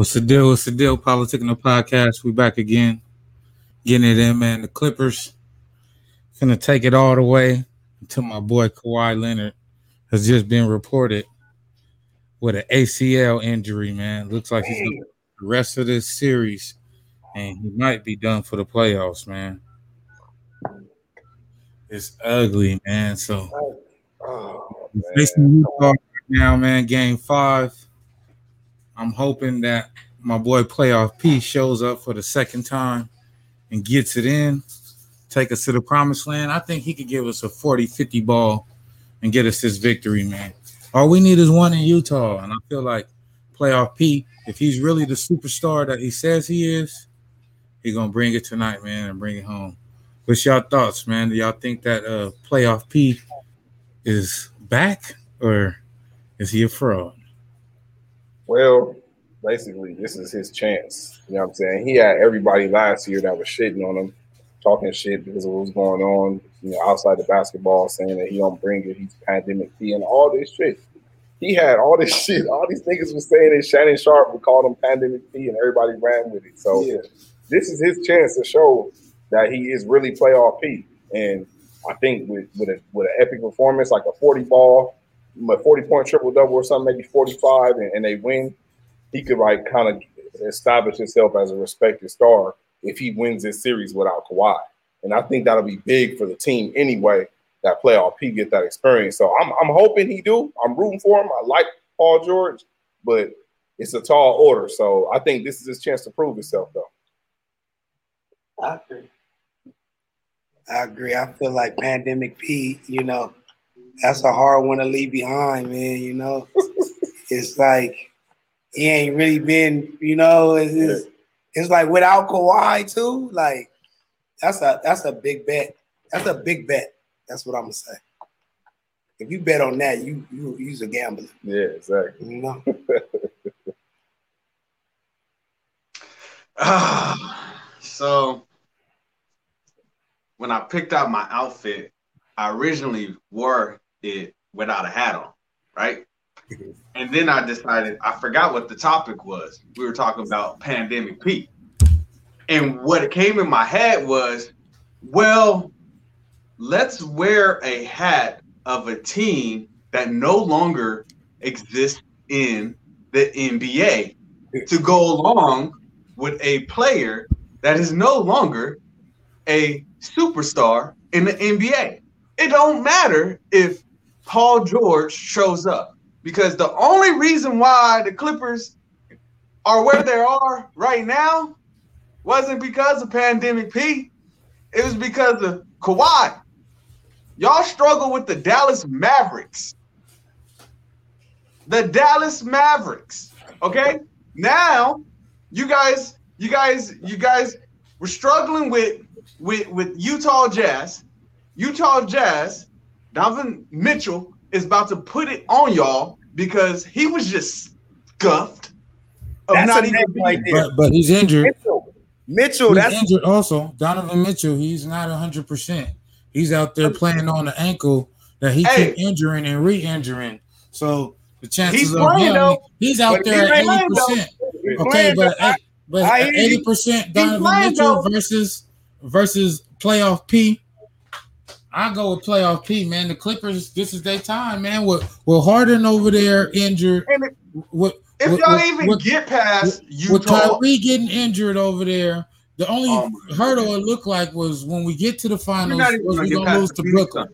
What's the deal? What's the deal? Politic the podcast. We back again. Getting it in, man. The Clippers gonna take it all the way until my boy Kawhi Leonard has just been reported with an ACL injury, man. Looks like he's gonna the rest of this series, and he might be done for the playoffs, man. It's ugly, man. So Oh, facing Utah right now, man. Game five. I'm hoping that my boy Playoff P shows up for the second time and gets it in, take us to the promised land. I think he could give us a 40 50 ball and get us this victory, man. All we need is one in Utah. And I feel like Playoff P, if he's really the superstar that he says he is, he's going to bring it tonight, man, and bring it home. What's y'all thoughts, man? Do y'all think that uh, Playoff P is back or is he a fraud? Well, basically, this is his chance. You know what I'm saying? He had everybody last year that was shitting on him, talking shit because of what was going on, you know, outside the basketball, saying that he don't bring it, he's pandemic P and all this shit. He had all this shit. All these niggas was saying it. Shannon Sharpe would call him pandemic P, and everybody ran with it. So Yeah. this is his chance to show that he is really playoff P. And I think with with a with an epic performance like a 40 ball, a 40 point triple double or something, maybe 45, and, and they win, he could like kind of establish himself as a respected star if he wins this series without Kawhi. And I think that'll be big for the team anyway. That playoff he get that experience. So I'm I'm hoping he do. I'm rooting for him. I like Paul George, but it's a tall order. So I think this is his chance to prove himself though. I agree. I agree. I feel like Pandemic P, you know, that's a hard one to leave behind, man. You know, it's like he ain't really been, you know, it's, it's, it's like without Kawhi too. Like that's a that's a big bet. That's a big bet. That's what I'm gonna say. If you bet on that, you you you's a gambler. Yeah, exactly. You know, Ah, so when I picked out my outfit, I originally wore it without a hat on, right? Mm-hmm. And then I decided I forgot what the topic was. We were talking about pandemic P. And what came in my head was, well, let's wear a hat of a team that no longer exists in the NBA to go along with a player that is no longer a superstar in the NBA. It don't matter if Paul George shows up because the only reason why the Clippers are where they are right now wasn't because of pandemic P. It was because of Kawhi. Y'all struggle with the Dallas Mavericks. The Dallas Mavericks. Okay? Now you guys, you guys, you guys were struggling with with with Utah Jazz. Utah Jazz, Donovan Mitchell is about to put it on y'all because he was just scuffed. Of that's not a even name being right there. But, but he's injured. Mitchell, Mitchell, He's that's injured also. Donovan Mitchell, he's not 100%. He's out there playing on the ankle that he Hey. keep injuring and re-injuring. So the chances He's of playing, him, though. he's out But there he at 80%. He's Okay, uh, but I- but I 80% Donovan Mitchell though. versus versus playoff P. I go with playoff P, man. The Clippers, this is their time, man. With with Harden over there injured, if- with, if with- y'all with- even with- get past with Utah, Kyrie getting injured over there, the only Oh hurdle it looked like was when we get to the finals, was we gonna lose to Brooklyn.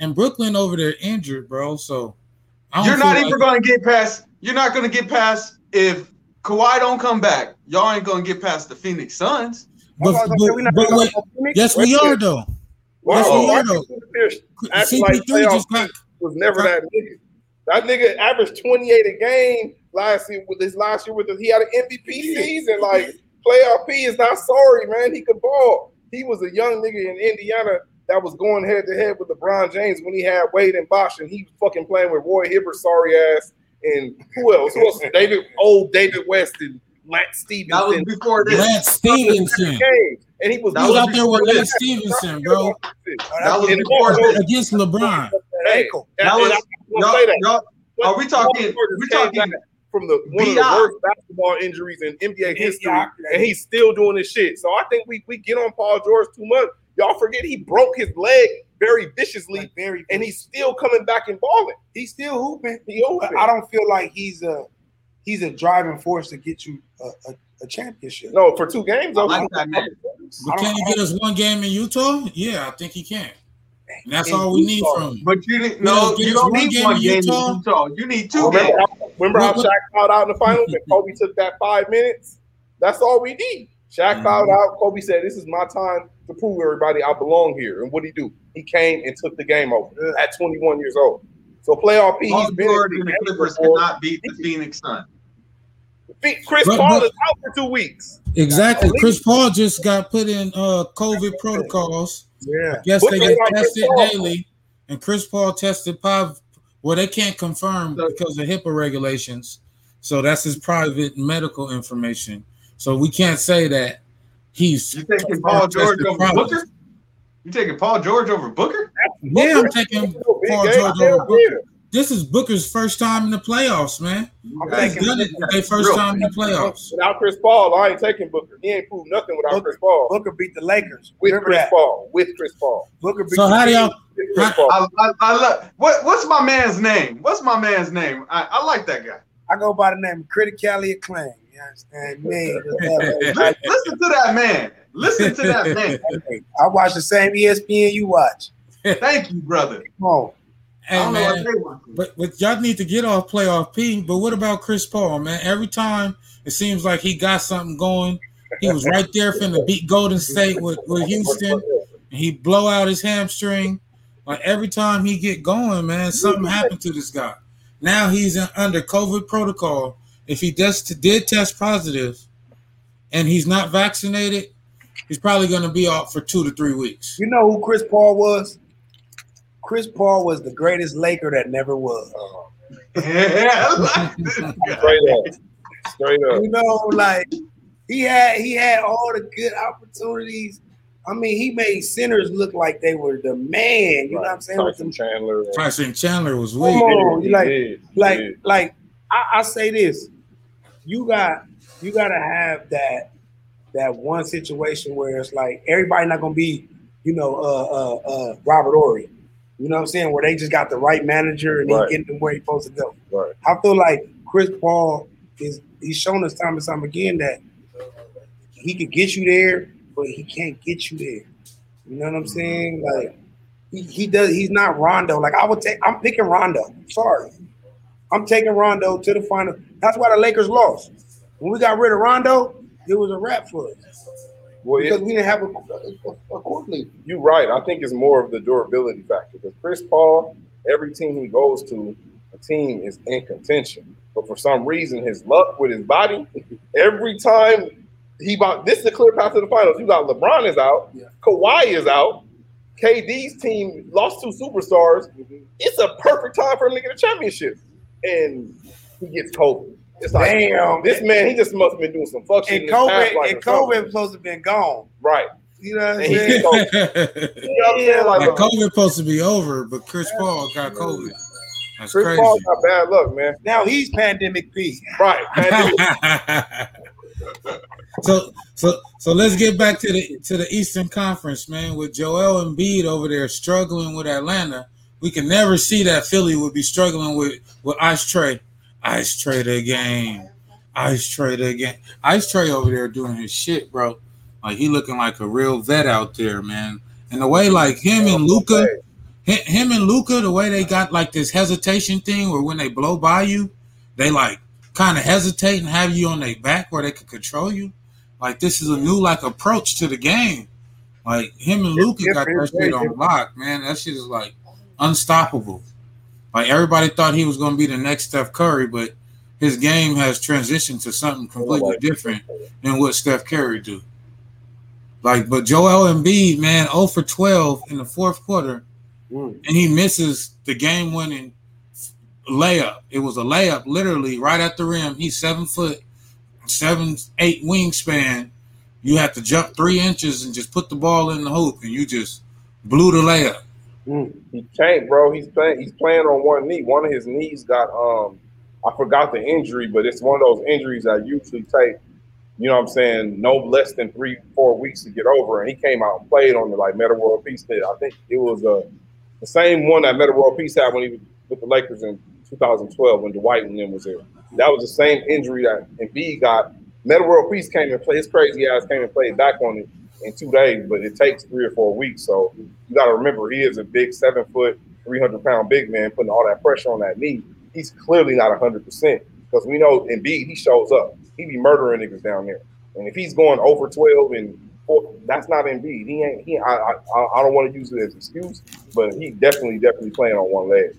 And Brooklyn over there injured, bro. So you're not even like- going to get past. You're not going to get past if Kawhi don't come back. Y'all ain't going to get past the Phoenix Suns. But, I was gonna say, we but, but wait, yes, we are though. Wow, Yes, we why though. Chris Pierce acting like CP3 playoff just got was never that nigga. That nigga averaged 28 a game last year with his last year with us. He had an MVP season. Like playoff P is not sorry, man. He could ball. He was a young nigga in Indiana that was going head to head with LeBron James when he had Wade and Bosh, and he was fucking playing with Roy Hibbert, sorry ass, and who else? Who else? David, old David West and Lance That was Stephenson. before this. Lance Stephenson. And he was, That He was was out there with before Lance. Stephenson, bro, That was before this. against LeBron. Hey, Ankle. That was y'all, that. y'all, are we talking? We came talking? from the one of the worst basketball injuries in NBA history, Yeah. and he's still doing this shit. So I think we we get on Paul George too much. Y'all forget he broke his leg very viciously, Like very, and he's still coming back and balling. he's still hooping. He open. But I don't feel like he's a he's a driving force to get you a, a, a championship. no for two games. I though. like that man. But can he get us one game in Utah? Yeah, I think he can. And that's In all we need from him. But you didn't. No, Yeah, you there's don't one need game one in game in Utah. Utah. You need two Remember, games. how, remember how Shaq fouled out in the finals and Kobe took that five minutes? That's all we need. Shaq Mhm. fouled out. Kobe said, "This is my time to prove everybody I belong here." And what did he do? He came and took the game over at 21 years old. So playoff P. Paul He's been in George the and the Clippers before. cannot beat the Phoenix Suns. Chris But- Paul but- is out for two weeks. Exactly. Chris Paul just got put in uh COVID protocols. Yeah. Yes, What they they get tested daily, and Chris Paul tested positive. Well, they can't confirm So- because of HIPAA regulations. So that's his private medical information. So we can't say that he's. You taking Paul George over positive. Booker? You taking Paul George over Booker? Yeah, I'm taking Paul. George over Booker. Yeah. This is Booker's first time in the playoffs, man. I'm He's done it their first Real. time in the playoffs. Without Chris Paul, I ain't taking Booker. He ain't proved nothing without Booker- Chris Paul. Booker beat the Lakers. With Remember Chris that? Paul. With Chris Paul. Booker beat So the how do y'all? Chris Paul. I, I, I love what what's my man's name? What's my man's name? I, I like that guy. I go by the name of Criticality Acclaim. You understand me? Listen to that man. Listen to that man. I watch the same ESPN you watch. Thank you, brother. Come on. I don't know what man, they want. but but y'all need to get off playoff P. But what about Chris Paul, man? Every time it seems like he got something going. He was right there finna beat Golden State with, with Houston. and he blow out his hamstring. Like every time he get going, man, something happened to this guy. Now he's in, under COVID protocol. If he does did test positive, and he's not vaccinated, he's probably going to be out for two to three weeks. You know who Chris Paul was? Chris Paul was the greatest Laker that never was. Yeah, I like this guy. Straight up. Straight up. You know, like he had he had all the good opportunities. I mean, he made centers look like they were the man. You know what I'm saying? With Tyson them, Chandler. Tyson Chandler was Come weak. on, He you like did. He like like I, I say this. You got you gotta have that that one situation where it's like everybody not gonna be, you know, uh uh uh Robert Horry. You know what I'm saying? Where they just got the right manager and Right. he getting them where he's supposed to go. Right. I feel like Chris Paul is he's shown us time and time again that he could get you there, but he can't get you there. You know what I'm saying? Like he, he does he's not Rondo. Like I would take I'm picking Rondo. Sorry. I'm taking Rondo to the final. That's why the Lakers lost. When we got rid of Rondo, it was a wrap for us. Well, Because it, we didn't have a, a, a leader. you're right. I think it's more of the durability factor because Chris Paul, every team he goes to, a team is in contention. But for some reason, his luck with his body, every time he bought this is a clear path to the finals. You got LeBron is out, Yeah. Kawhi is out, KD's team lost two superstars. Mm-hmm. It's a perfect time for him to get a championship, and he gets COVID. It's like Damn. this man, he just must have been doing some fuck shit. And in COVID, and. COVID was supposed to have been gone. right? You know what I'm saying? gets COVID. You know what I'm saying? Like, Like COVID supposed to be over, but Chris Paul got COVID. That's Chris crazy. Paul got bad luck, man. Now he's pandemic P. Right. Pandemic. so so so let's get back to the to the Eastern Conference, man. With Joel Embiid over there struggling with Atlanta, we can never see that Philly would be struggling with with Ice Trey. Ice Trey the game. Ice Trey the game. Ice Trey over there doing his shit, bro. Like he looking like a real vet out there, man. And the way like him and Luka, him and Luka, the way they got like this hesitation thing where when they blow by you, they like kind of hesitate and have you on their back where they can control you. Like this is a new like approach to the game. Like him and Luka got that shit on lock, man. That shit is like unstoppable. Like everybody thought he was gonna be the next Steph Curry, but his game has transitioned to something completely different than what Steph Curry do. Like, but Joel Embiid, man, 0 for 12 in the fourth quarter, Mm. and he misses the game winning layup. It was a layup, literally right at the rim. He's seven foot, seven, eight wingspan. You have to jump three inches and just put the ball in the hoop, and you just blew the layup. He can't, bro. He's playing. He's playing on one knee. One of his knees got um I forgot the injury, but it's one of those injuries that usually take, you know what I'm saying, no less than three, four weeks to get over. And he came out and played on the like Metta World Peace Day. I think it was uh, the same one that Metta World Peace had when he was with the Lakers in 2012 when Dwight and them was there. That was the same injury that Embiid got. Metta World Peace came and played, his crazy ass came and played back on it in two days, but it takes three or four weeks. So you got to remember, he is a big seven foot, 300 pound big man putting all that pressure on that knee. He's clearly not 100% because we know Embiid, he shows up. He be murdering niggas down there. And if he's going over 12 and four, that's not Embiid. He ain't, he, I, I, I don't want to use it as excuse, but he definitely, definitely playing on one leg.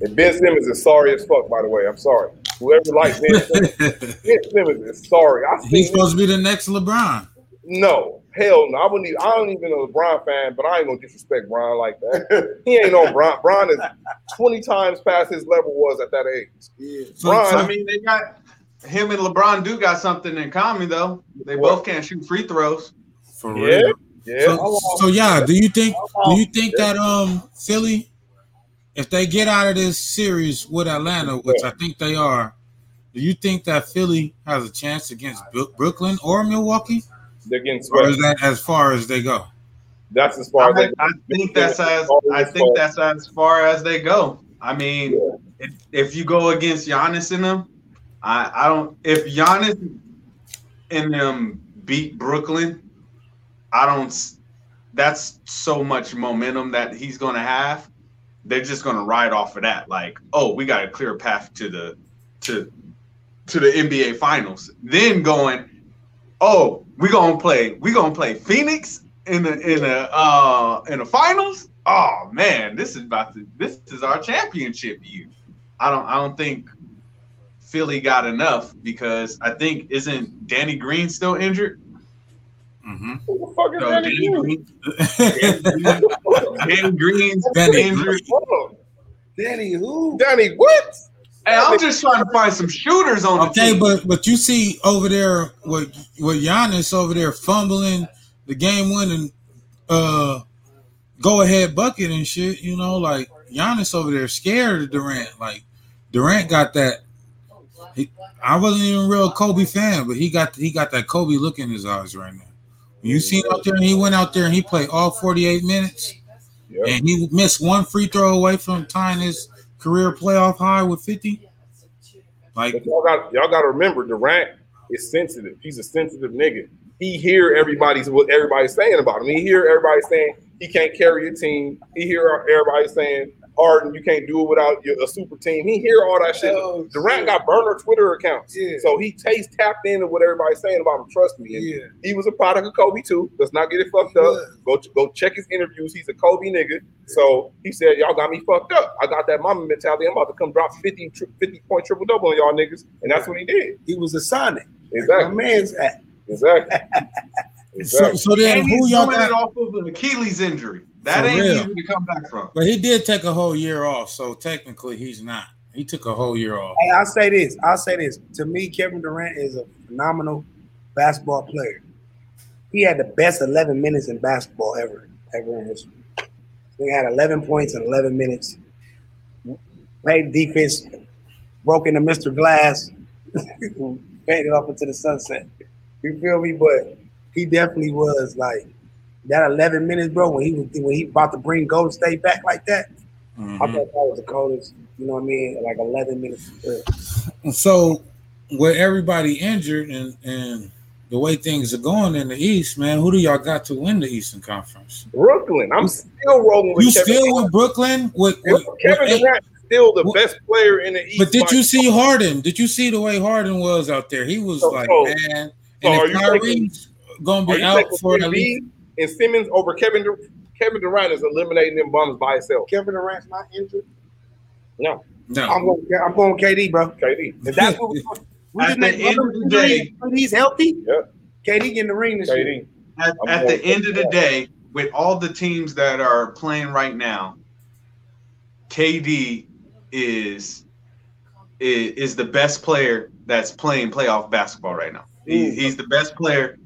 And Ben Simmons is sorry as fuck, by the way. I'm sorry. Whoever likes Ben Simmons, is sorry. I He's supposed to be the next LeBron. No, hell no. I wouldn't. Even, I don't even know a LeBron fan, but I ain't gonna disrespect Bron like that. he ain't no Bron. Bron is twenty times past his level was at that age. Yeah. Bron, I mean, they got him and LeBron do got something in common though. They What? both can't shoot free throws. For yeah, real. yeah. So, so yeah, do you think do you think that um Philly, if they get out of this series with Atlanta, which I think they are, do you think that Philly has a chance against Brooklyn or Milwaukee, They're getting or is swept. that as far as they go? That's as far as I, they I think that's as I think that's as far as they go. I mean, Yeah. if, if you go against Giannis in them, I, I don't. If Giannis and them beat Brooklyn, I don't. That's so much momentum that he's going to have. They're just going to ride off of that. Like, oh, we got a clear path to the to to the NBA Finals. Then going, oh, we gonna play. We gonna play Phoenix in the in the uh in the finals. Oh man, this is about to. This is our championship year. I don't. I don't think Philly got enough because I think isn't Danny Green still injured? Mm-hmm. Who the fuck is So Danny Danny Green? Green, Danny Green's Danny injured. Danny, who? Danny, what? Hey, I'm just trying to find some shooters on the Okay, but but you see over there with with Giannis over there fumbling the game winning uh go ahead bucket and shit, you know, like Giannis over there scared of Durant. Like Durant got that he, I wasn't even a real Kobe fan, but he got he got that Kobe look in his eyes right now. You seen out there and he went out there and he played all 48 minutes Yep. and he missed one free throw away from tying his career playoff high with 50. Like But y'all got y'all got to remember, Durant is sensitive. He's a sensitive nigga. He hear everybody's what everybody's saying about him. He hear everybody saying he can't carry a team. He hear everybody saying Harden, you can't do it without your, a super team. He hear all that shit. Oh, Durant shit. got burner Twitter accounts, Yeah. so he tastes tapped into what everybody's saying about him. Trust me, And Yeah. he was a product of Kobe too. Let's not get it fucked up. Go go check his interviews. He's a Kobe nigga. So he said, "Y'all got me fucked up. I got that mama mentality. I'm about to come drop 50, tri- 50 point triple double on y'all niggas." And that's what he did. He was a Sonic. Exactly. man's at. Exactly. so, exactly. so then and who he's y'all got off of an Achilles injury. That For ain't real. easy to come back from. But he did take a whole year off, so technically he's not. He took a whole year off. Hey, I'll say this. I'll say this. To me, Kevin Durant is a phenomenal basketball player. He had the best 11 minutes in basketball ever, ever in history. He had 11 points in 11 minutes. Played defense, broke into Mr. Glass, faded off into the sunset. You feel me? But he definitely was like that 11 minutes, bro. When he was when he about to bring Golden State back like that, I Mhm. thought that was the coldest. You know what I mean? Like 11 minutes. So with everybody injured and and the way things are going in the East, man, who do y'all got to win the Eastern Conference? Brooklyn. I'm still rolling with You Kevin still Durant. with Brooklyn? With, with- Kevin with- Durant is still the What- best player in the East. but did you see Harden? Did you see the way Harden was out there? He was So- like, so- man. so And are if you Kyrie's gonna be out for at Embiid least and Simmons over Kevin Dur- Kevin Durant is eliminating them bums by himself. Kevin Durant's not injured. No, no. I'm going. I'm going KD, bro. KD. If that's what we, we At the end of the day- he's healthy. yeah. KD getting the ring this year. KD. at, I'm at the end of the day, with all the teams that are playing right now, KD is is, is the best player that's playing playoff basketball right now. He, he's the best player.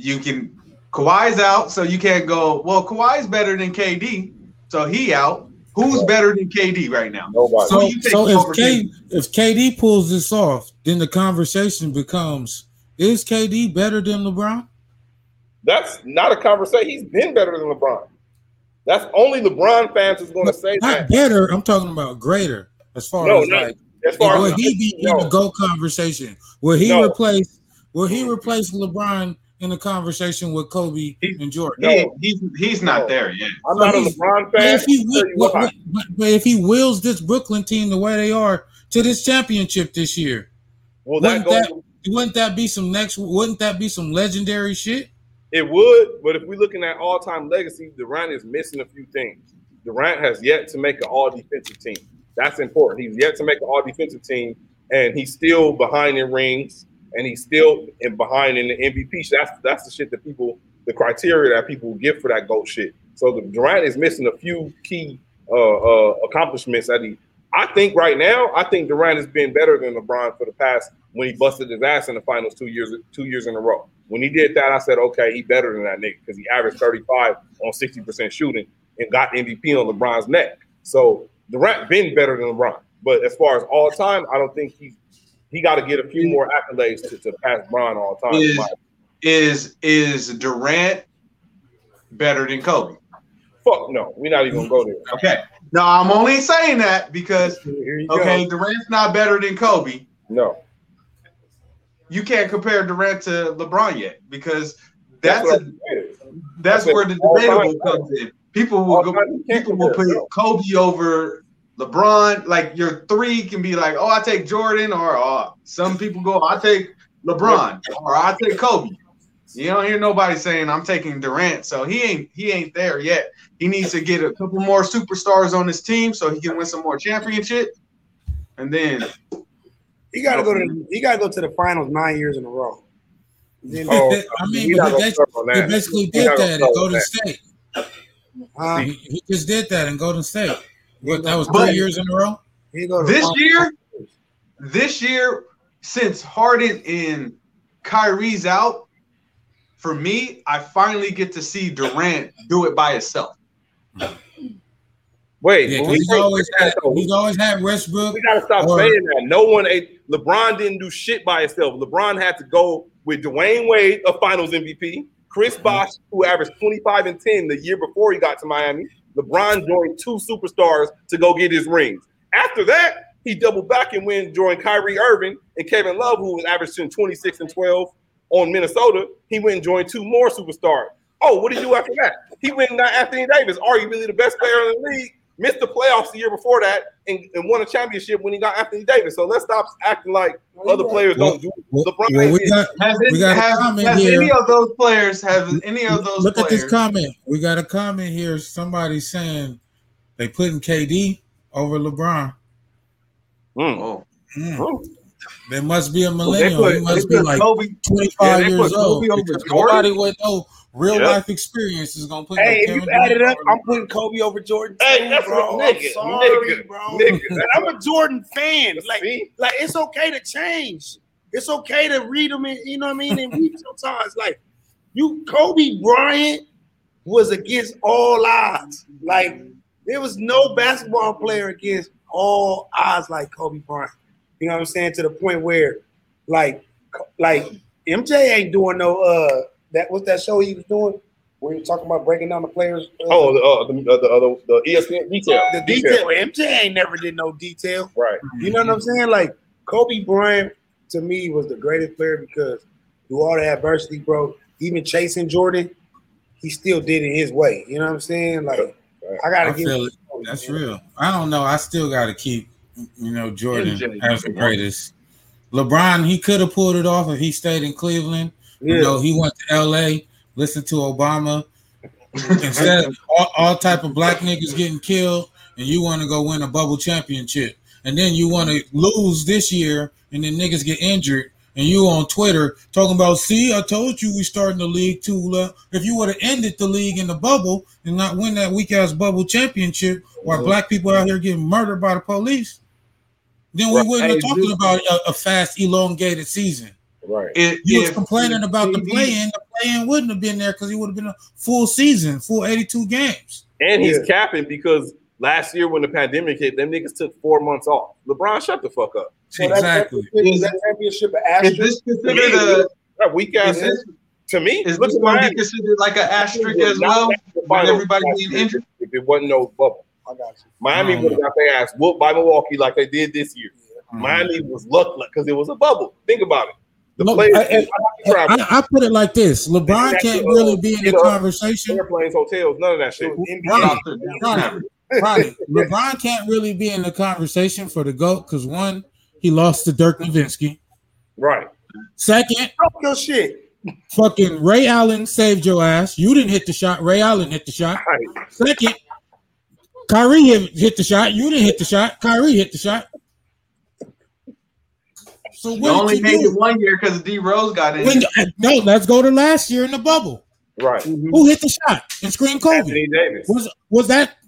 You can Kawhi's out, so you can't go. Well, Kawhi's better than KD, so he out. Who's better than KD right now? Nobody. So, so if over K, if KD pulls this off, then the conversation becomes: Is KD better than LeBron? That's not a conversation. He's been better than LeBron. That's only LeBron fans is going to say Not that. better. I'm talking about greater. As far No, as no. like, As far will as he be in no. the GO conversation? Will he No. replace? Will he replace LeBron in the conversation with Kobe He- and Jordan? He, No. he's he's not No. there yet. I'm So not a LeBron fan. if he I'll wi- tell you what- why. what- but, but if he wills this Brooklyn team the way they are to this championship this year, Will that wouldn't go? that wouldn't that be some next? Wouldn't that be some legendary shit? It would, but if we're looking at all-time legacy, Durant is missing a few things. Durant has yet to make an all-defensive team. That's important. He's yet to make an all-defensive team, and he's still behind in rings, and he's still in behind in the MVP. That's that's the shit that people, the criteria that people give for that GOAT shit. So the Durant is missing a few key uh, uh, accomplishments that he. I think right now, I think Durant has been better than LeBron for the past when he busted his ass in the finals two years two years in a row. When he did that, I said, okay, he better than that nigga because he averaged 35 on 60% shooting and got MVP on LeBron's neck. So Durant been better than LeBron. But as far as all time, I don't think he's he got to get a few more accolades to, to pass Bron all the time. Is is is Durant better than Kobe? Fuck no, we're not even gonna go there. Okay. No, I'm only saying that because you go. okay, Durant's not better than Kobe. No, You can't compare Durant to LeBron yet because that's what a, that's where the debatable comes in. People will go, time, you can't people will put. Kobe over LeBron. Like your three can be like, oh, I take Jordan, or uh, some people go, I take LeBron, or I take Kobe. You don't hear nobody saying I'm taking Durant, so he ain't he ain't there yet. He needs to get a couple more superstars on his team so he can win some more championship, and then He gotta go to he gotta go to the finals nine years in a row. Then, Oh, I mean, but not he, gonna bas- start on he basically did that in start on Golden that. State. uh, He, he just did that in Golden State. What, that was But- years in a row. he go to the this finals. year, this year, since Harden and Kyrie's out, for me, I finally get to see Durant do it by himself. Wait, Yeah, when 'cause we he's always had, though, he's always had Westbrook. we gotta stop Or- saying that. No one ate. LeBron didn't do shit by himself. LeBron had to go with Dwyane Wade, a Finals MVP, Chris mm-hmm. Bosh, who averaged 25 and 10 the year before he got to Miami. LeBron joined two superstars to go get his rings. After that, he doubled back and went joined Kyrie Irving and Kevin Love, who was averaging 26 and 12 on Minnesota. He went and joined two more superstars. Oh, what did he do after that? He went and got Anthony Davis, arguably the best player in the league. Missed the playoffs the year before that and, and won a championship when he got Anthony Davis. So let's stop acting like other players Well, don't do Well, LeBron. well, we got Has, We got a has, comment has here. any of those players have any of those look at this comment. We got a comment here. Somebody saying they putting KD over LeBron. Mm. Oh. Mm. Mm. There must be a Well, they put- he must be like Kobe. 25 Yeah, years put old. Kobe over Because Jordan. nobody with no real Yeah. life experience is gonna put. no Hey, if you add it up, I'm putting Kobe over Jordan. Hey, too, that's bro. what I'm sorry, nigga, bro. nigga. I'm a Jordan fan. Like, See? like it's okay to change. It's okay to read them. In, you know what I mean? And read sometimes, like you, Kobe Bryant was against all odds. Like there was no basketball player against all odds like Kobe Bryant. You know what I'm saying? To the point where, like, like MJ ain't doing no uh that what's that show he was doing where he was talking about breaking down the players. uh, Oh, the uh, the, uh, the other the ESPN detail. the detail. MJ ain't never did no detail. Right. You know what I'm saying? Like Kobe Bryant to me was the greatest player because through all the adversity, bro, even chasing Jordan, he still did it his way. You know what I'm saying? Like I gotta I give feel it. That's real. I don't know. I still got to keep, you know, Jordan MJ. as the greatest. LeBron, he could have pulled it off if he stayed in Cleveland. Yeah. You know, he went to L.A., listened to Obama. Instead of all, all type of black niggas getting killed, and you want to go win a bubble championship, and then you want to lose this year, and then niggas get injured, and you on Twitter talking about, see, I told you we starting the league too. Uh, if you would have ended the league in the bubble and not win that weak ass bubble championship, while black people out here getting murdered by the police, then we wouldn't have Hey, talking about a, a fast, elongated season. Right. If, You was if- complaining about the KD play-in. The play-in wouldn't have been there because he would have been a full season, full 82 games. And he's Yeah. capping because last year when the pandemic hit, them niggas took four months off. LeBron, shut the fuck up. So Exactly. championship- Is that championship an Is asterisk? this considered a That weak ass. this, To me, is look this going to Miami. be considered like an asterisk as well? make with everybody being injured? If it wasn't no bubble, I got you. Miami would have got their ass whooped by Milwaukee like they did this year. Mhm. Miami was lucky because it was a bubble. Think about it. The Look, players I- I- didn't have to travel. I, put it like this: LeBron can't uh, really be in the conversation. airplanes, hotels, none of that shit. Right. Never. Right. LeBron can't really be in the conversation for the GOAT because one, he lost to Dirk Nowitzki. Right. Second, your shit. fucking Ray Allen saved your ass. You didn't hit the shot. Ray Allen hit the shot. Right. Second, Kyrie hit the shot. You didn't hit the shot. Kyrie hit the shot. So You only made you it one year because D Rose got in. When- uh, no, let's go to last year in the bubble. Right. Mm-hmm. Who hit the shot and screened Kobe? Anthony Davis. Was was that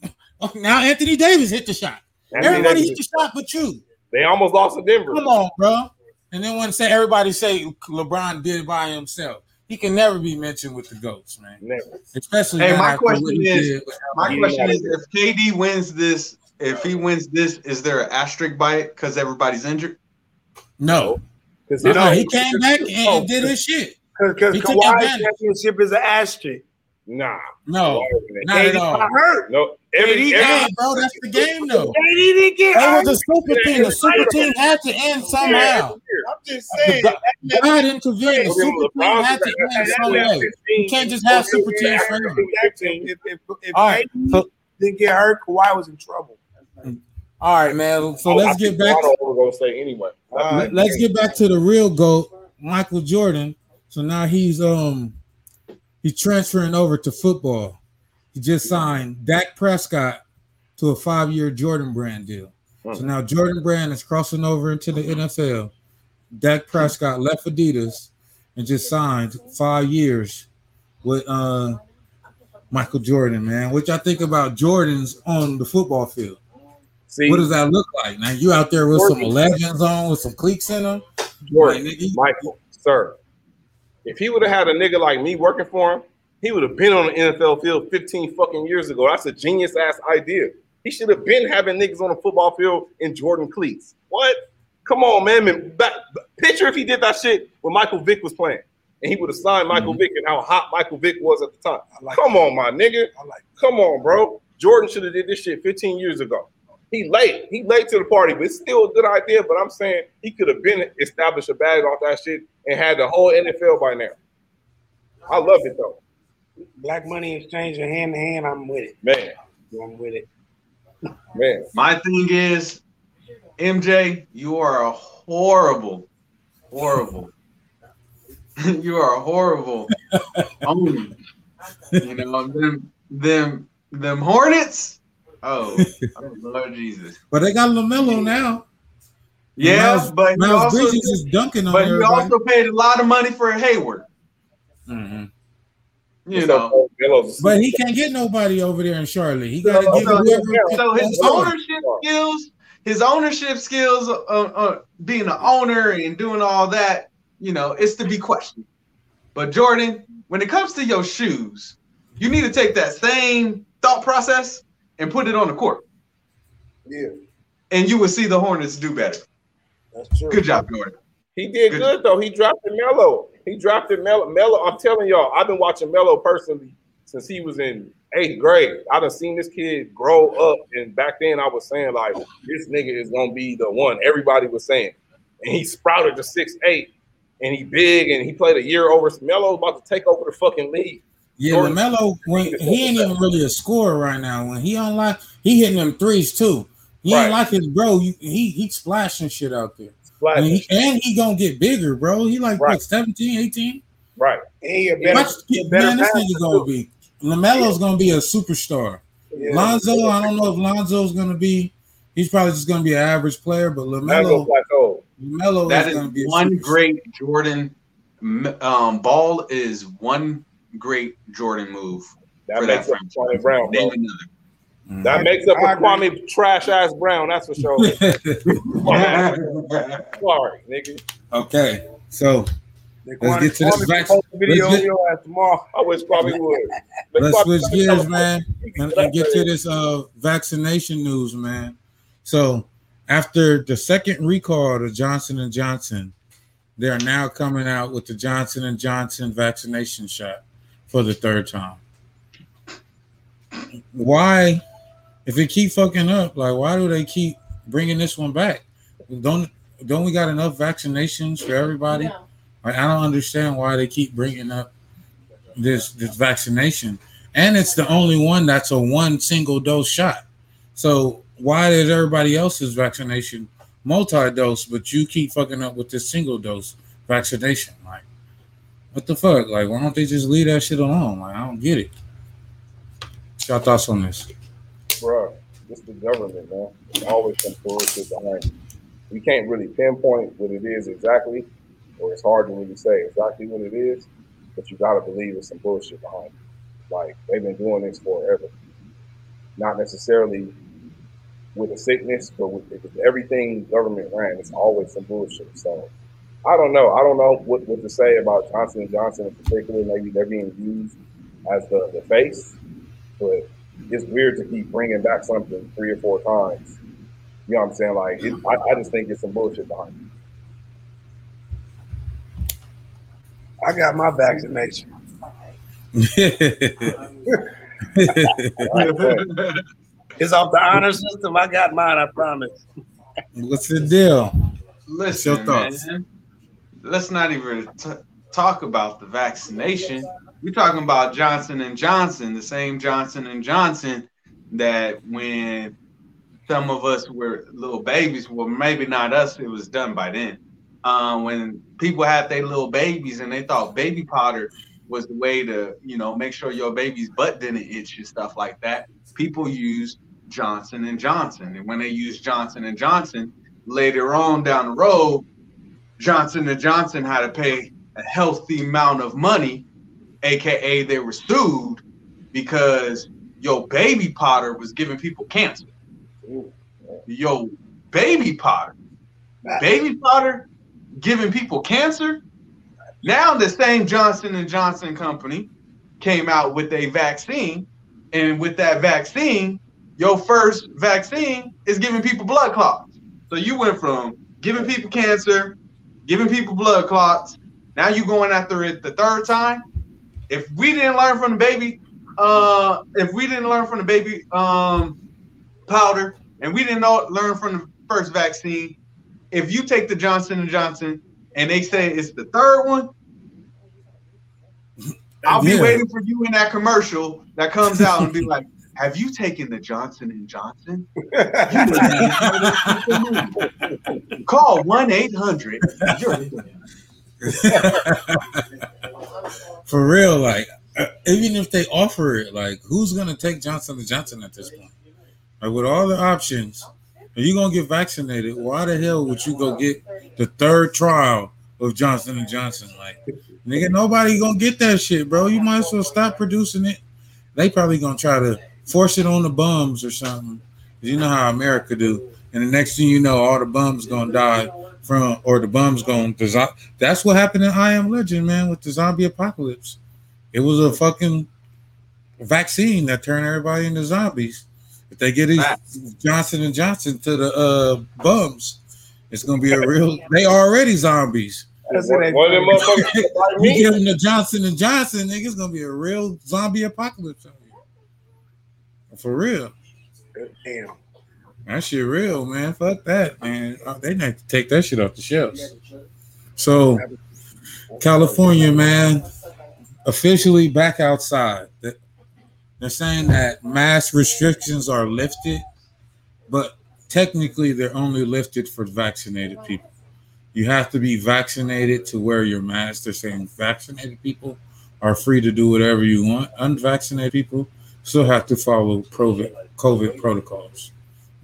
oh, now Anthony Davis hit the shot? Anthony Everybody Davis. hit the shot but you. They almost lost to Denver. Come on, bro. And then when say everybody say LeBron did it by himself, he can never be mentioned with the goats, man. Never. Especially Hey, my question is- did. My Yeah. question is: If KD wins this, if he wins this, is there an asterisk by it because everybody's injured? No, Because no, he came back and, and did his shit. Because He took Kawhi's advantage. championship is an asterisk. Nah. No, not KD at all. got hurt. No. Every, KD every, Hey, bro, that's the game though. KD didn't get That was a super team. The super team had to end somehow. I'm just saying. God God intervened. The super team had to end some way. You can't just have super teams failing. If, if, if All right, KD so didn't get hurt, Kawhi was in trouble. all right, man. So Oh, let's I get think back. Toronto over Golden State anyway. Let- Let's get back to the real goat, Michael Jordan. So now he's um he's transferring over to football. He just signed Dak Prescott to a five-year Jordan brand deal. So now Jordan brand is crossing over into the NFL. Dak Prescott left Adidas and just signed five years with uh Michael Jordan, man. What y'all think about Jordans on the football field. See, What does that look like? Now you out there with some legends on with some cleats in them. Jordan, Like, nigga, Michael, sir, if he would have had a nigga like me working for him, he would have been on the NFL field 15 fucking years ago. That's a genius ass idea. He should have been having niggas on the football field in Jordan cleats. What? Come on, man. man. Back, picture if he did that shit when Michael Vick was playing, and he would have signed Michael mm-hmm. Vick and how hot Michael Vick was at the time. Like Come on, my nigga. Like Come on, bro. Jordan should have did this shit 15 years ago. He late. He late to the party, but it's still a good idea. But I'm saying he could have been established a bag off that shit and had the whole NFL by now. I love it though, Black money exchange and hand to hand. I'm with it. man. I'm with it. Man, My thing is, MJ, you are a horrible, horrible. you are a horrible owner. You know them, them, them Hornets. Oh, oh Lord Jesus. But they got LaMelo now. Yeah, Miles- but he Miles also, Bridges is dunking on but he everybody. also paid a lot of money for Hayward. Mhm. You know, But he can't get nobody over there in Charlotte. He got to So- give so, whoever. so his ownership skills, his ownership skills, uh, uh, being an owner and doing all that, you know, it's to be questioned. But Jordan, when it comes to your shoes, you need to take that same thought process and put it on the court, Yeah, and you will see the Hornets do better. that's true. Good job, Jordan. He did Good. good though. He drafted Melo. He drafted Melo. Melo. I'm telling y'all, I've been watching Melo personally since he was in eighth grade. I done seen this kid grow up, and back then I was saying like, this nigga is gonna be the one. Everybody was saying, and he sprouted to six eight, and he big, and he played a year over. Melo's about to take over the fucking league. Yeah, Jordan- LaMelo. When he ain't even really a scorer right now. When he on like he hitting them threes too. He Right. ain't like his bro. You, he he splashing shit out there. And he, and he gonna get bigger, bro. He like Right. what 17, 18? Right. Hey, a better, Watch, a better man, this passer, nigga gonna be LaMelo's gonna be a superstar. Yeah. Lonzo, I don't know if Lonzo's gonna be. He's probably just gonna be an average player, but Melo LaMelo. LaMelo That is is gonna be one superstar. great Jordan. Um, ball is one great Jordan move. That for makes that up Kwame Brown, bro. Name another. Mm. That makes up I for Kwame trash ass Brown. That's for sure. Sorry, nigga. okay, so Let's get to this vac- video let's get- of your ass tomorrow. I wish probably would. Let's probably- switch gears, man, and, and get to this uh vaccination news, man. So after the second recall of Johnson and Johnson, they are now coming out with the Johnson and Johnson vaccination shot for the third time. Why, if it keep fucking up, like why do they keep bringing this one back? Don't don't we got enough vaccinations for everybody? No. Like, I don't understand why they keep bringing up this this vaccination, and it's the only one that's a one single dose shot. So why is everybody else's vaccination multi dose, but you keep fucking up with this single dose vaccination? What the fuck? Like, why don't they just leave that shit alone? Like, I don't get it. What's your thoughts on this? Bruh, this the government, man. There's always some bullshit behind it. We can't really pinpoint what it is exactly, or it's hard to really say exactly what it is, but you gotta believe it's some bullshit behind it. Like they've been doing this forever. Not necessarily with a sickness, but with, with everything government ran, it's always some bullshit. So I don't know. I don't know what, what to say about Johnson and Johnson in particular. Maybe they're being used as the, the face, but it's weird to keep bringing back something three or four times. You know what I'm saying? Like, it, I, I just think it's some bullshit behind I got my vaccination. It's off the honor system. I got mine. I promise. What's the deal? Listen, your thoughts? man. Let's not even t- talk about the vaccination. We're talking about Johnson and Johnson, the same Johnson and Johnson that when some of us were little babies, well, maybe not us, it was done by then. Um, when people had their little babies and they thought baby powder was the way to, you know, make sure your baby's butt didn't itch and stuff like that. People used Johnson and Johnson, and when they used Johnson and Johnson, later on down the road, Johnson and Johnson had to pay a healthy amount of money, aka they were sued because yo baby Potter was giving people cancer. Yo, baby Potter, baby Potter giving people cancer. Now the same Johnson and Johnson company came out with a vaccine, and with that vaccine, your first vaccine is giving people blood clots. So you went from giving people cancer, giving people blood clots. Now you're going after it the third time. If we didn't learn from the baby, uh, if we didn't learn from the baby um powder, and we didn't know, learn from the first vaccine, if you take the Johnson and Johnson and they say it's the third one, I'll be Yeah. waiting for you in that commercial that comes out and be like, "Have you taken the Johnson and Johnson? Call one eight hundred. For real, like uh, even if they offer it, like who's gonna take Johnson and Johnson at this point? Like with all the options, if you gonna get vaccinated, why the hell would you go get the third trial of Johnson and Johnson? Like, nigga, nobody gonna get that shit, bro. You might as well stop producing it. They probably gonna try to force it on the bums or something. You know how America do. And the next thing you know, all the bums gonna die from, or the bums going. to zo- That's what happened in I Am Legend, man, with the zombie apocalypse. It was a fucking vaccine that turned everybody into zombies. If they get these Johnson and Johnson to the uh, bums, it's gonna be a real. They already zombies. That's One, one of them motherfuckers like You give them the Johnson and Johnson, nigga, it's gonna be a real zombie apocalypse. For real. Damn. That shit real, man. Fuck that, man. Uh, They need to take that shit off the shelves. So, California, man, officially back outside. They- They're saying that mass restrictions are lifted, but technically they're only lifted for vaccinated people. You have to be vaccinated to wear your mask. They're saying vaccinated people are free to do whatever you want. Unvaccinated people still have to follow COVID, protocols.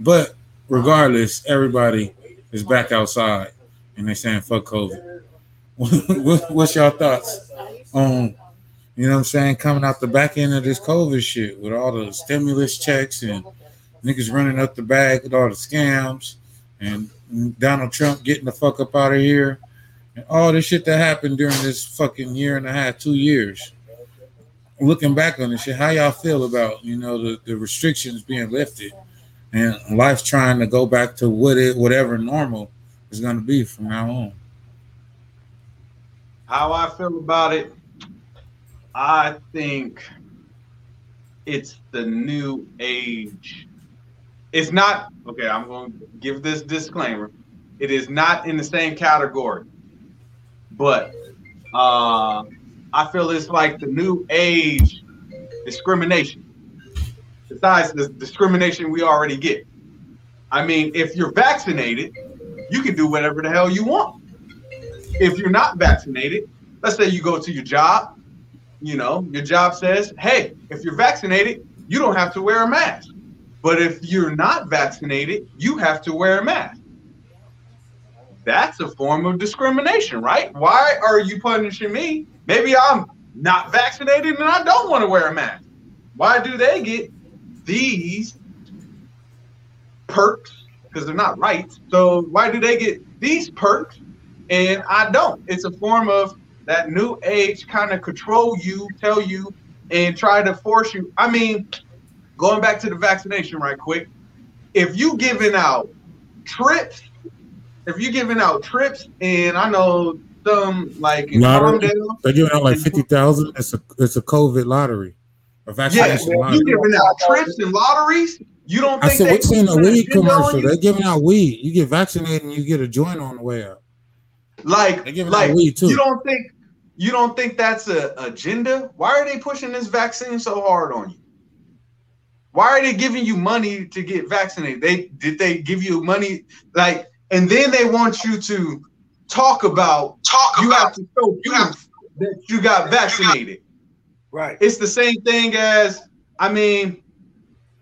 But regardless, everybody is back outside and they're saying fuck COVID. What- What's your thoughts on, you know what I'm saying, coming out the back end of this COVID shit with all the stimulus checks and niggas running up the bag with all the scams and Donald Trump getting the fuck up out of here and all the shit that happened during this fucking year and a half, two years. Looking back on this shit, how y'all feel about you know the, the restrictions being lifted and life trying to go back to what it whatever normal is going to be from now on? How I feel about it, I think it's the new age. It's not okay. I'm going to give this disclaimer. It is not in the same category, but uh, I feel it's like the new age discrimination. Besides the discrimination we already get. I mean, if you're vaccinated, you can do whatever the hell you want. If you're not vaccinated, let's say you go to your job, you know, your job says, hey, if you're vaccinated, you don't have to wear a mask. But if you're not vaccinated, you have to wear a mask. That's a form of discrimination, right? Why are you punishing me? Maybe I'm not vaccinated and I don't want to wear a mask. Why do they get these perks? Because they're not rights. So why do they get these perks and I don't? It's a form of that new age kind of control you, tell you, and try to force you. I mean, going back to the vaccination right quick, if you giving out trips, if you giving out trips, and I know some like in lottery, they're giving out like fifty thousand. It's a it's a COVID lottery, a vaccination yeah, lottery. You giving out trips and lotteries. You don't think I said, what's in a weed commercial? They're giving out weed. You get vaccinated and you get a joint on the way out. Like, they're giving like weed too you don't think you don't think that's a agenda? Why are they pushing this vaccine so hard on you? Why are they giving you money to get vaccinated? They did they give you money like, and then they want you to talk about talk. You about, have to show you have, that you got vaccinated. Right. It's the same thing as I mean,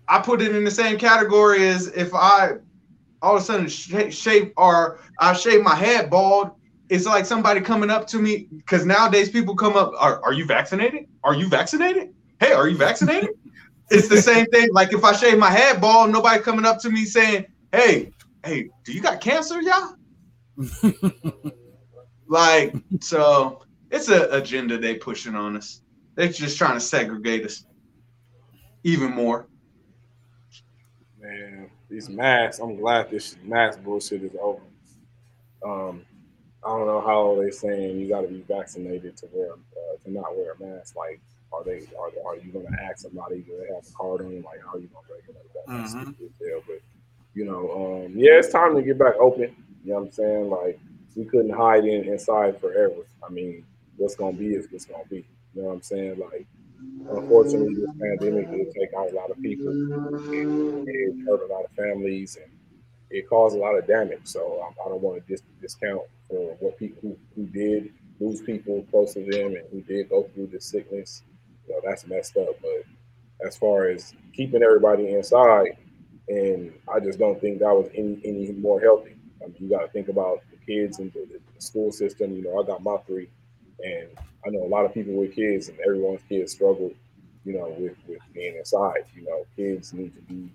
I put it in the same category as if I all of a sudden shave or I shave my head bald. It's like somebody coming up to me because nowadays people come up. Are, are you vaccinated? Are you vaccinated? Hey, are you vaccinated? it's the same thing. Like if I shave my head bald, nobody coming up to me saying, "Hey, hey, do you got cancer, y'all?" like so, it's an agenda they pushing on us. They're just trying to segregate us even more. Man, these masks. I'm glad this mask bullshit is over. Um, I don't know how they saying you got to be vaccinated to wear uh, to not wear a mask. Like are they are they, are you going to ask somebody do they have a card on? Like how are you going to regulate that? Mm-hmm. But you know, um, yeah, it's time to get back open. You know what I'm saying? Like we couldn't hide in inside forever. I mean, what's to be is what's to be. You know what I'm saying? Like unfortunately, this pandemic did take out a lot of people. It, it hurt a lot of families and it caused a lot of damage. So I, I don't want to dis- discount for what people who, who did lose people close to them and who did go through the sickness you know, that's messed up. But as far as keeping everybody inside, and I just don't think that was any any more healthy. I mean, you got to think about the kids and the, the, school system. You know, I got my three, and I know a lot of people with kids, and everyone's kids struggle. You know, with with being inside. You know, kids need to be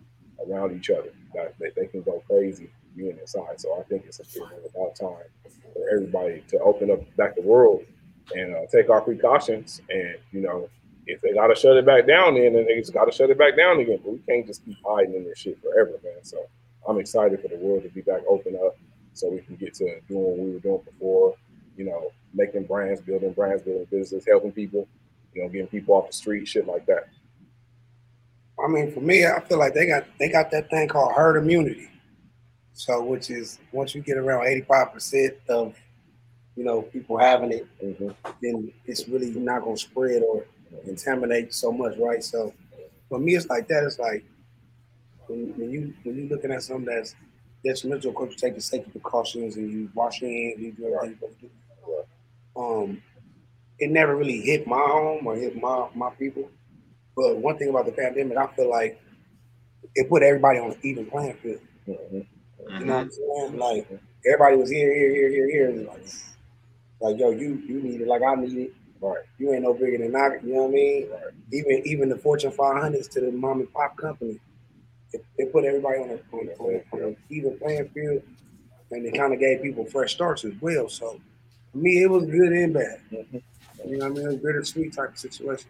around each other. That they, they can go crazy being inside. So I think it's about time for everybody to open up back the world and uh, take our precautions and you know if they gotta shut it back down, then then they just gotta shut it back down again. But we can't just keep hiding in this shit forever, man. So I'm excited for the world to be back open up, so we can get to doing what we were doing before. You know, making brands, building brands, building business, helping people. You know, getting people off the street, shit like that. I mean, for me, I feel like they got they got that thing called herd immunity. So, which is once you get around 85 percent of you know people having it, mm-hmm. then it's really not gonna spread or contaminate so much, right? So for me, it's like that. It's like when, when you when you looking at something that's detrimental, of course, you take the safety precautions and you wash your hands, you do everything you do. Um, it never really hit my home or hit my my people. But one thing about the pandemic, I feel like it put everybody on an even playing field. Mm-hmm. You know what I'm saying? Like everybody was here, here, here, here, here, and like, like yo, you you need it, like I need it. Right. You ain't no bigger than I. You know what I mean? Right. Even even the Fortune 500s to the mom and pop company, it, they put everybody on a, on, a, on a even playing field, and they kind of gave people fresh starts as well. So For me, it was good and bad. You know what I mean? It was bittersweet type of situation.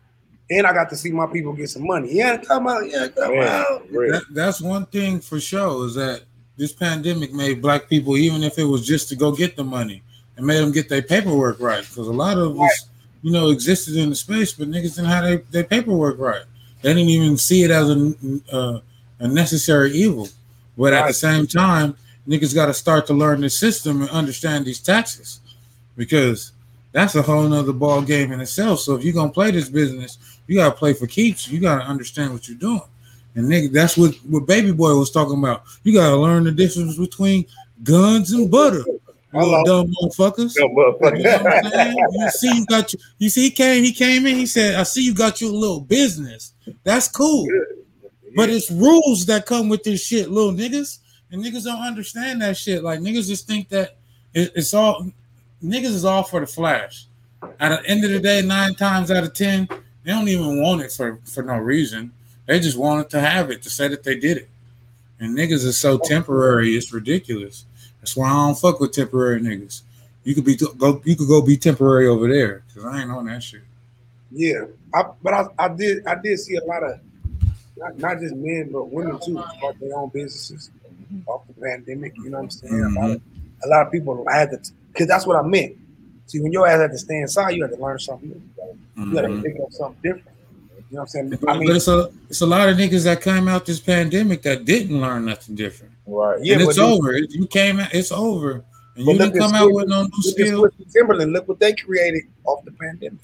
And I got to see my people get some money. Yeah, come out. Yeah, come Man, out. That, that's one thing for sure is that this pandemic made black people, even if it was just to go get the money, and made them get their paperwork right. Because a lot of us, you know, existed in the space, but niggas didn't have their, their paperwork right. They didn't even see it as a uh, a necessary evil. But at the same time, niggas got to start to learn the system and understand these taxes, because that's a whole nother ball game in itself. So if you're gonna play this business, you gotta play for keeps. You gotta understand what you're doing. And nigga, that's what what Baby Boy was talking about. You gotta learn the difference between guns and butter. You little dumb motherfuckers. Yo, You know what I'm motherfucker. saying? You see, you got you. You see, he came. He came in. He said, "I see you got your little business. That's cool, but it's rules that come with this shit, little niggas. And niggas don't understand that shit. Like niggas just think that it, it's all niggas is all for the flash. At the end of the day, nine times out of ten, they don't even want it for for no reason. They just wanted to have it to say that they did it. And niggas is so temporary, it's ridiculous. That's why I don't fuck with temporary niggas. You could be go, you could go be temporary over there because I ain't on that shit. Yeah, I, but I, I did I did see a lot of not, not just men but women too start their own businesses off the pandemic. You know what I'm saying? A, lot of, a lot of people had to because that's what I meant. See, when your ass had to stay inside, you had to learn something new. You had to Mhm. pick up something different. You know what I'm saying? I But mean, it's a it's a lot of niggas that came out this pandemic that didn't learn nothing different. Right. yeah, and it's over. It- You came out, it's over. And you didn't come out with no new look at skill. Swizz Timbaland. Look what they created off the pandemic.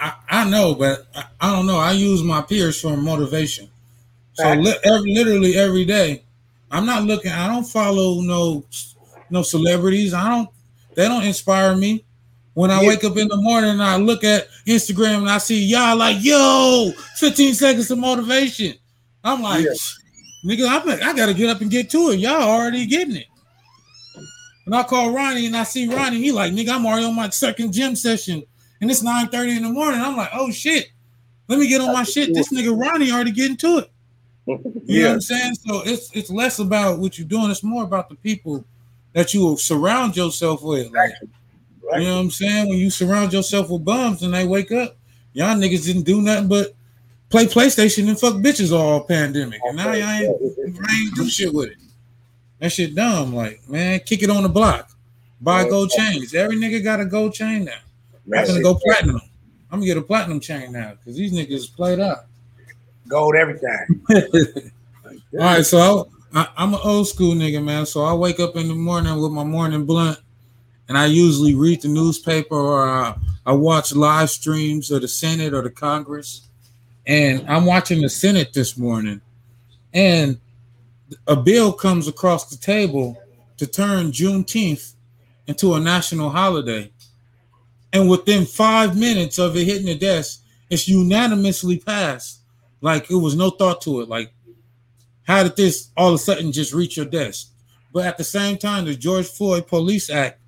I, I know, but I, I don't know. I use my peers for motivation. So li- every, literally every day, I'm not looking. I don't follow no no celebrities. I don't. They don't inspire me. When I Yeah. wake up in the morning and I look at Instagram and I see y'all like, yo, 15 seconds of motivation. I'm like, Yeah. nigga, I'm like, I gotta get up and get to it. Y'all already getting it. And I call Ronnie and I see Ronnie, he like, nigga, I'm already on my second gym session. And it's 9 30 in the morning. I'm like, oh shit. Let me get on my shit. This nigga Ronnie already getting to it. You know what I'm saying? So it's it's less about what you're doing, it's more about the people that you will surround yourself with. Like, you know what I'm saying? When you surround yourself with bums and they wake up, y'all niggas didn't do nothing but play PlayStation and fuck bitches all pandemic. And now y'all ain't, I ain't do shit with it. That shit dumb. Like, man, kick it on the block. Buy gold chains. Every nigga got a gold chain now. I'm gonna go platinum. I'm gonna get a platinum chain now because these niggas played out. Gold everything. All right, so I, I'm an old school nigga, man. So I wake up in the morning with my morning blunt, and I usually read the newspaper or I, I watch live streams of the Senate or the Congress. And I'm watching the Senate this morning, and a bill comes across the table to turn Juneteenth into a national holiday. And within five minutes of it hitting the desk, it's unanimously passed. Like it was no thought to it. Like how did this all of a sudden just reach your desk? But at the same time, the George Floyd Police Act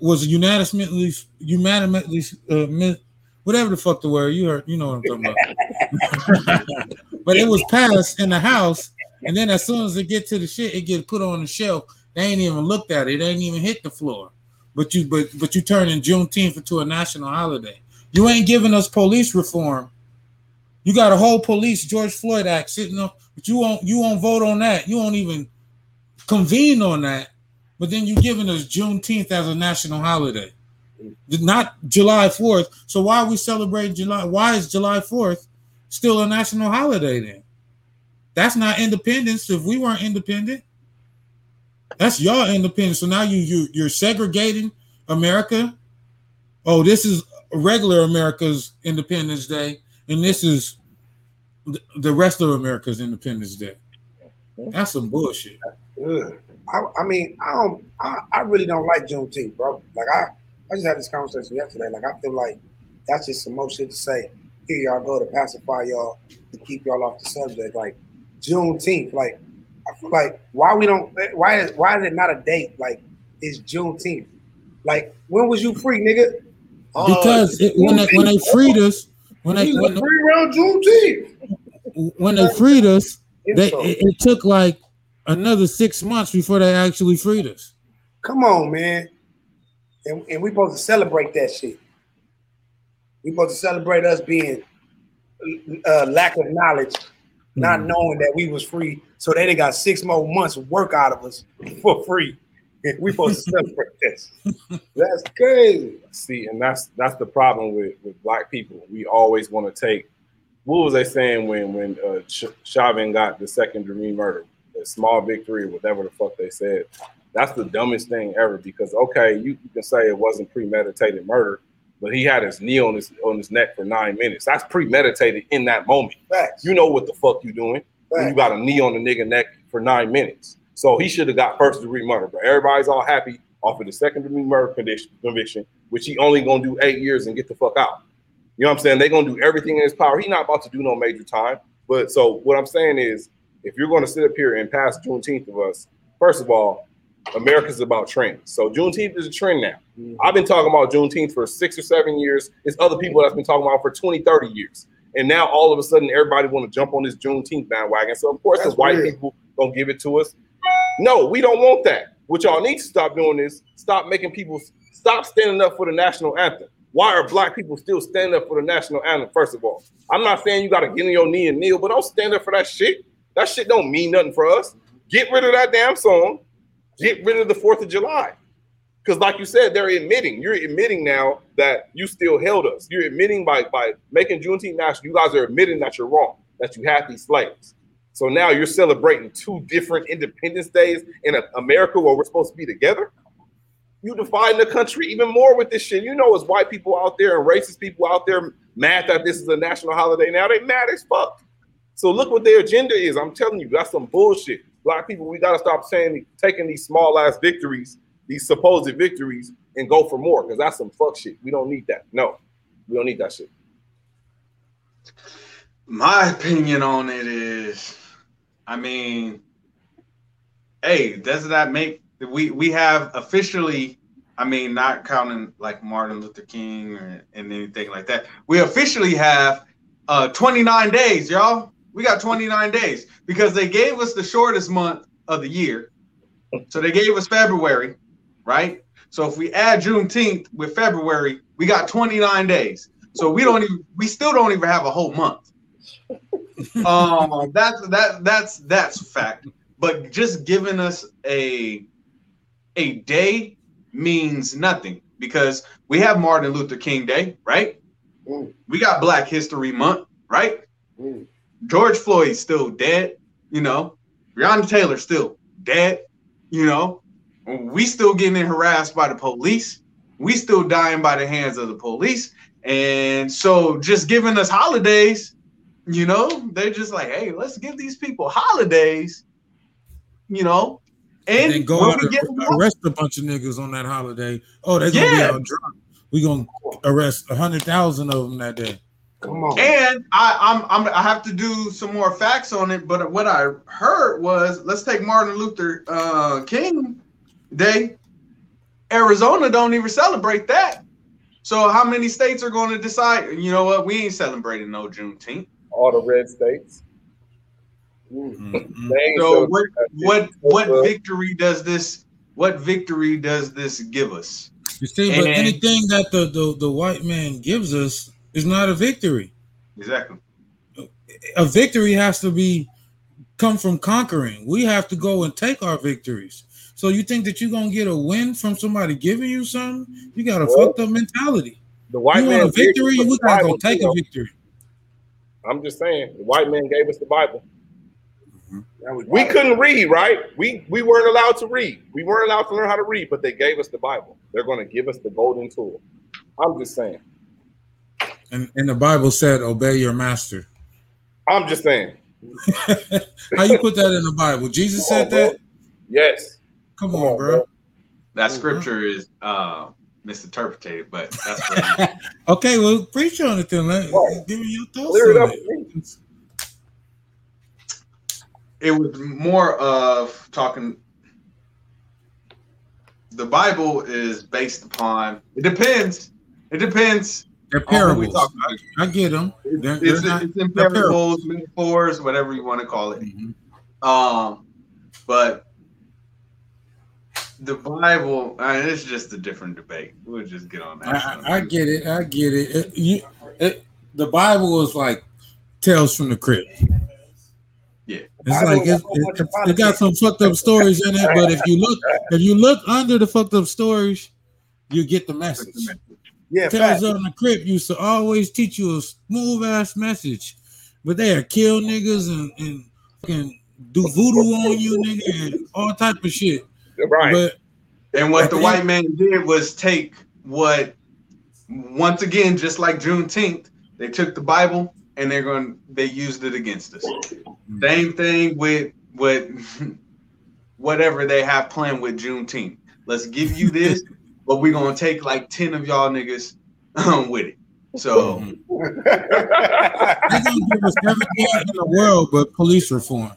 was unanimously, unanimously, uh, whatever the fuck the word you heard, you know what I'm talking about. but it was passed in the House, and then as soon as it get to the shit, it get put on the shelf. They ain't even looked at it. It ain't even hit the floor. But you, but but you turning Juneteenth into a national holiday. You ain't giving us police reform. You got a whole police George Floyd Act sitting on, but you won't you won't vote on that. You won't even convene on that. But then you giving us Juneteenth as a national holiday, not July Fourth. So why are we celebrating July? Why is July Fourth still a national holiday then? That's not independence. If we weren't independent, that's your independence. So now you you you're segregating America. Oh, this is regular America's Independence Day, and this is the rest of America's Independence Day. That's some bullshit. I, I mean, I don't. I, I really don't like Juneteenth, bro. Like I, I just had this conversation yesterday. Like I feel like that's just some more shit to say. Here y'all go to pacify y'all to keep y'all off the subject. Like Juneteenth. Like like why we don't. Why is why is it not a date? Like it's Juneteenth. Like when was you free, nigga? Uh, Because it, when they, when they freed us, when they we when, free around Juneteenth. when they freed us, they it, it took like another six months before they actually freed us. come on, man. and, and we supposed to celebrate that shit. We supposed to celebrate us being uh, lack of knowledge, not Mhm. knowing that we was free. So they done got six more months work out of us for free. we supposed to celebrate this. That's crazy. See, and that's that's the problem with with black people. We always want to take. What was they saying when when uh, Ch- Chauvin got the second degree murder, a small victory, whatever the fuck they said? That's the dumbest thing ever. Because okay, you, you can say it wasn't premeditated murder, but he had his knee on his on his neck for nine minutes. That's premeditated in that moment. Facts. You know what the fuck you doing when you got a knee on the nigga neck for nine minutes. So he should have got first degree murder, but everybody's all happy off of the second degree murder conviction, conviction, which he only gonna do eight years and get the fuck out. You know what I'm saying? They're gonna do everything in his power. He's not about to do no major time. But so what I'm saying is, if you're gonna sit up here and pass Juneteenth of us, first of all, America's about trends. So Juneteenth is a trend now. Mm-hmm. I've been talking about Juneteenth for six or seven years. It's other people that's been talking about it for 20, 30 years. And now all of a sudden everybody want to jump on this Juneteenth bandwagon. So of course That's the white weird. people gonna give it to us. No, we don't want that. What y'all need to stop doing is stop making people stop standing up for the national anthem. Why are black people still standing up for the national anthem? First of all, I'm not saying you gotta get on your knee and kneel, but don't stand up for that shit. That shit don't mean nothing for us. Get rid of that damn song. Get rid of the Fourth of July. Because, like you said, they're admitting. You're admitting now that you still held us. You're admitting by by making Juneteenth national. You guys are admitting that you're wrong. That you had these slaves. So now you're celebrating two different Independence Days in America where we're supposed to be together. You define the country even more with this shit. You know, it's white people out there and racist people out there mad that this is a national holiday now. They mad as fuck. So look what their agenda is. I'm telling you, that's some bullshit. Black people, we gotta stop saying taking these small ass victories, these supposed victories, and go for more because that's some fuck shit. We don't need that. No, we don't need that shit. My opinion on it is, I mean, hey, doesn't that make we we have officially? I mean, not counting like Martin Luther King or, and anything like that. We officially have uh 29 days, y'all. We got 29 days because they gave us the shortest month of the year. So they gave us February, right? So if we add Juneteenth with February, we got 29 days. So we don't even we still don't even have a whole month. um that's that that's that's fact. But just giving us a a day means nothing because we have Martin Luther King Day, right? Mm. We got Black History Month, right? Mm. George Floyd's still dead, you know. Breonna Taylor still dead, you know. We still getting harassed by the police. We still dying by the hands of the police. And so just giving us holidays, you know, they're just like, hey, let's give these people holidays, you know. And And, then go out and arrest a bunch of niggas on that holiday. Oh, they're gonna Yeah. be out drunk. We gonna arrest a hundred thousand of them that day. Come on. And I, I'm, I'm, I have to do some more facts on it. But what I heard was, let's take Martin Luther uh, King Day. Arizona don't even celebrate that. So how many states are going to decide? You know what? We ain't celebrating no Juneteenth. All the red states. Mhm. So what, what, what victory does this? What victory does this give us? You see, but And- anything that the, the the white man gives us is not a victory. Exactly. A victory has to be come from conquering. We have to go and take our victories. So you think that you're gonna get a win from somebody giving you something? You got a Well, fucked up mentality. The white you man want a gave victory? us the We gotta go Bible, take too, a victory. I'm just saying, the white man gave us the Bible. Mm-hmm. That was- We couldn't read, right? We we weren't allowed to read. We weren't allowed to learn how to read, but they gave us the Bible. They're going to give us the golden tool. I'm just saying. And, and the Bible said, "Obey your master." I'm just saying. How you put that in the Bible? Jesus said that. Yes. Come Come on, on, bro. bro. That scripture is uh, misinterpreted, but that's what Okay, well, preach on it then. Let, Right. Give me your thoughts Clear on up it. it was more of talking the bible is based upon it depends it depends They're on who we parables. talk. I get them. They're, it's, they're not. it's in they're parables metaphors whatever you want to call it Mhm. um but the Bible. Uh, it's just a different debate. We'll just get on that. I, I get it. I get it. it, you, it the Bible is like tales from the crypt. Yeah. It's like it, it, it got some fucked up stories in it, but if you look if you look under the fucked up stories, you get the message. Yeah, Tales facts. of the Crypt used to always teach you a smooth ass message, but they are kill niggas and, and fucking do voodoo on you, nigga, and all type of shit. Right. But And what the the white man did was take what, once again, just like Juneteenth, they took the Bible and they're going, they used it against us. Same thing with with whatever they have planned with Juneteenth. Let's give you this, but we're gonna take like ten of y'all niggas um, with it. So they gonna give us everything in the world but police reform.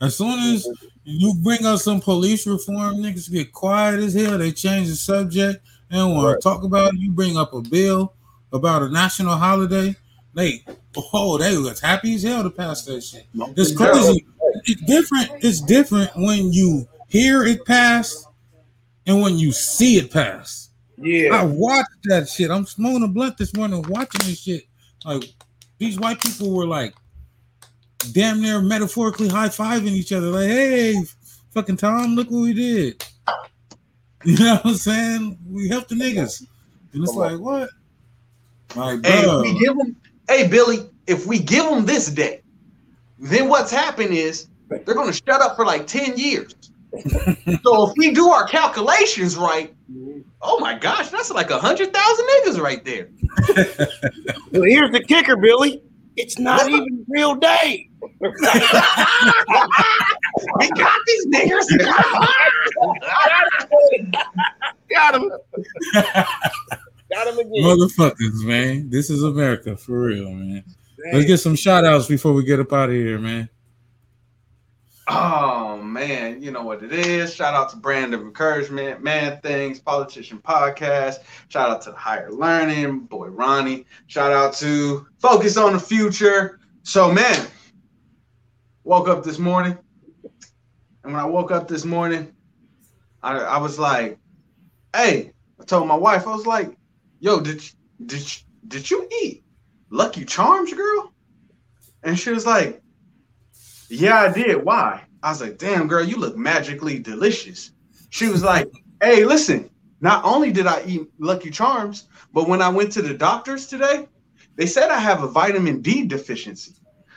As soon as you bring up some police reform, niggas get quiet as hell. They change the subject. They don't want Right. to talk about it. You bring up a bill about a national holiday. They oh, they was happy as hell to pass that shit. It's crazy. It's different. It's different when you hear it pass and when you see it pass. Yeah. I Yeah. watched that shit. I'm smoking a blunt this morning, watching this shit. Like these white people were like damn near metaphorically high fiving each other. Like, hey, fucking Tom, look what we did. You know what I'm saying? We helped the niggas, and it's like what? Like, hey, bro, we give them, hey Billy, if we give them this day, then what's happened is they're gonna shut up for like ten years. so if we do our calculations right, oh my gosh, that's like a hundred thousand niggas right there. Well, here's the kicker, Billy. It's not even real day. We got these niggas. Got him. Got him again. motherfuckers, man. This is America for real, man. Let's get some shout outs before we get up out of here, man. Oh man, you know what it is. Shout out to Brand of Encouragement, Man Things, Politician Podcast. Shout out to the Higher Learning, boy Ronnie. Shout out to Focus on the Future. So man, woke up this morning, and when I woke up this morning, I, I was like, "Hey," I told my wife, I was like, "Yo, did did did you eat Lucky Charms, girl?" And she was like, yeah, I did. Why? I was like, damn, girl, you look magically delicious. She was like, hey, listen, not only did I eat Lucky Charms, but when I went to the doctors today, they said I have a vitamin D deficiency.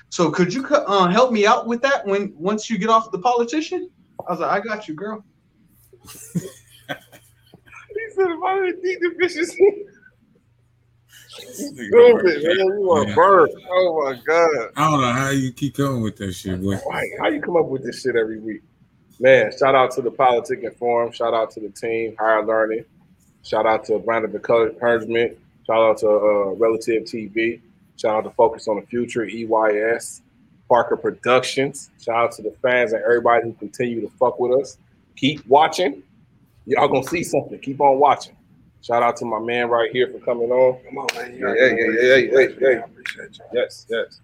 So could you uh, help me out with that when once you get off the politician? I was like, I got you, girl. He said vitamin D deficiency. Stupid, man. You are Yeah. bird. Oh my god. I don't know how you keep coming with that shit, boy. Why? How you come up with this shit every week? Man, shout out to the Politic and Forum. Shout out to the team, Higher Learning. Shout out to Brand of Encouragement. Shout out to uh, Relative TV. Shout out to Focus on the Future, EYS, Parker Productions. Shout out to the fans and everybody who continue to fuck with us. Keep watching. Y'all gonna see something. Keep on watching. Shout out to my man right here for coming on. Come on, man. Yeah, yeah, yeah, yeah, yeah, yeah. I appreciate y'all. Yes, yes.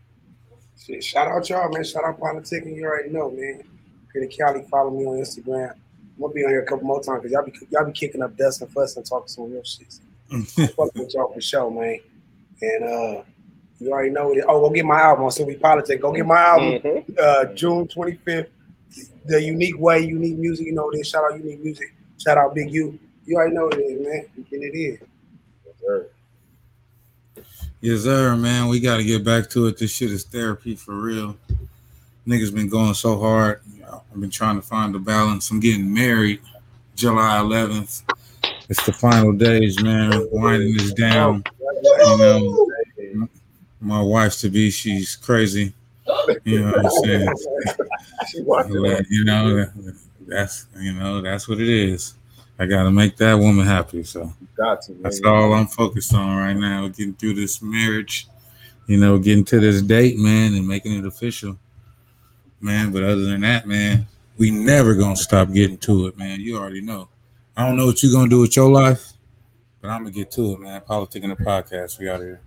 Shit, shout out y'all, man. Shout out politicking. You already know, man. Peter Cali, follow me on Instagram. I'm gonna be on here a couple more times because y'all be y'all be kicking up dust and fuss and talking some real shit. Fuck with y'all for sure, man. And uh you already know it. Oh, go get my album on So We Politic. Go get my album Mhm. uh June 25th. The unique way, unique music, you know this. Shout out unique music. Shout out Big U. You already know what it is, man. And it is. Yes, sir. Yes, sir, man. We got to get back to it. This shit is therapy for real. Niggas been going so hard. I've been trying to find the balance. I'm getting married July 11th. It's the final days, man. Winding this down. You know, my wife to be, she's crazy. You know what I'm saying? She watching you know, that's you know, that's what it is. I gotta make that woman happy. So Got to, that's all I'm focused on right now. Getting through this marriage, you know, getting to this date, man, and making it official, man. But other than that, man, we never gonna stop getting to it, man. You already know. I don't know what you're gonna do with your life, but I'm gonna get to it, man. Politic in the podcast. We out here.